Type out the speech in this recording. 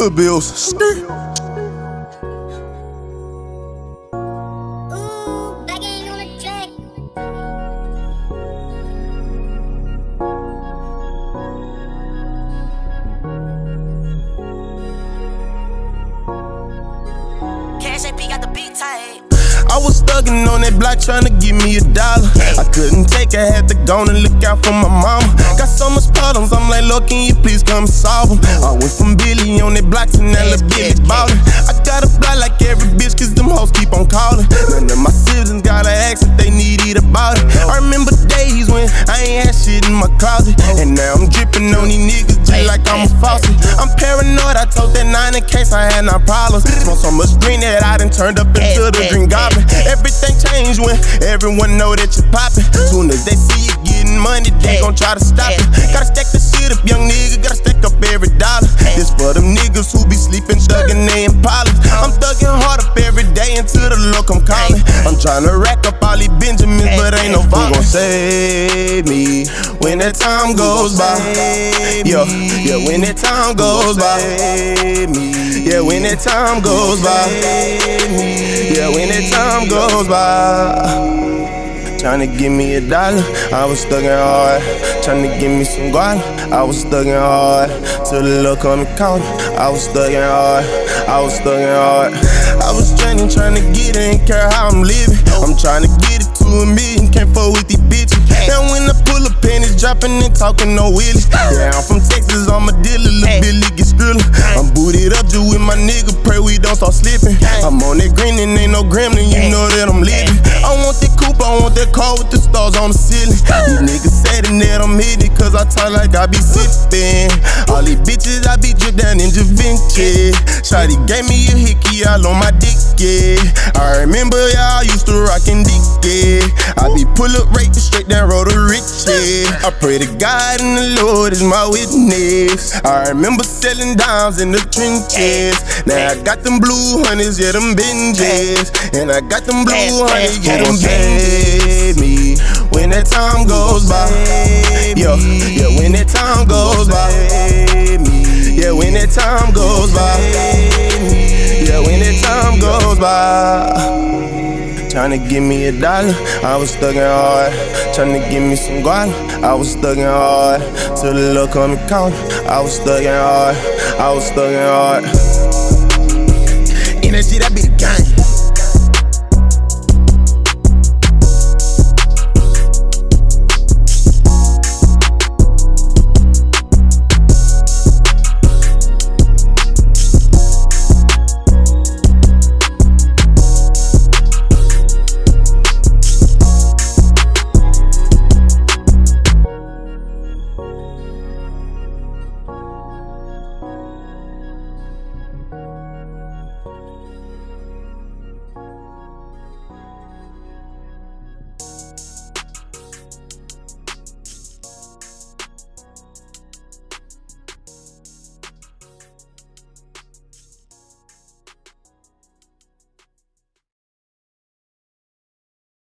Hood bills. Skirt. Cash AP got the beat tight. I was thuggin' on that block trying to give me a dollar. I couldn't take it, had to go and look out for my mama. Got so much problems, I'm like, Lord, can you please come solve them? I went from Billy on that block to now Lil' Billy ballin'. I got a block like every bitch, cause them hoes keep on calling. None of my siblings gotta ask if they need it about it. I remember days when I ain't had shit in my closet. And now I'm a faucet. I'm paranoid, I told that nine in case I had no problems. Smoke so much green that I done turned up into the green goblin. Everything changed when everyone know that you poppin'. Soon as they see you getting money, they gon' try to stop it. Gotta stack the shit up, young nigga, sleeping, thuggin' they Impalas. I'm thuggin' hard up every day until the look I'm calling. I'm tryna rack up all these Benjamins, but ain't no Who gon' save me when that time goes by? Yeah, yeah, when that time goes by. Yeah, when that time goes by. Yeah, when that time goes by. Tryna give me a dollar, I was thuggin' hard. Tryna give me some guala, I was thuggin' hard. Till the look on the counter, I was thuggin' hard. I was thuggin' hard. I was training, tryna get it, ain't care how I'm living. I'm tryna get it to a million, can't fuck with these bitches. Now when I pull up, pennies dropping and talking no willies. Yeah, I'm from Texas, I'm a dealer, lil' Billy get skrilla. I'm booted up just with my nigga, pray we don't start slipping. I'm on that green and ain't no gremlin, you know that I'm living. I want that coupe, I want that car with the stars on the ceiling. Saying that I'm hitting, cause I talk like I be sipping. All these bitches, I be drip down in Da Vinci. Shawty gave me a hickey all on my dick, yeah. I remember y'all used to rockin' dick, yeah. I be pull up right straight down road to riches. I pray to God and the Lord is my witness. I remember selling dimes in the trenches. Now I got them blue honeys, yeah, them binges. And I got them blue honeys, yeah, them binges. me when that time goes by. Yeah, yeah, when that time goes by. Yeah, when that time goes by. Yeah, when that time goes by. Tryna give me a dollar, I was thuggin' hard. Tryna give me some guala, I was thuggin' hard. Till the look on the counter, I was thuggin' hard. I was thuggin' hard. In that shit, I be the.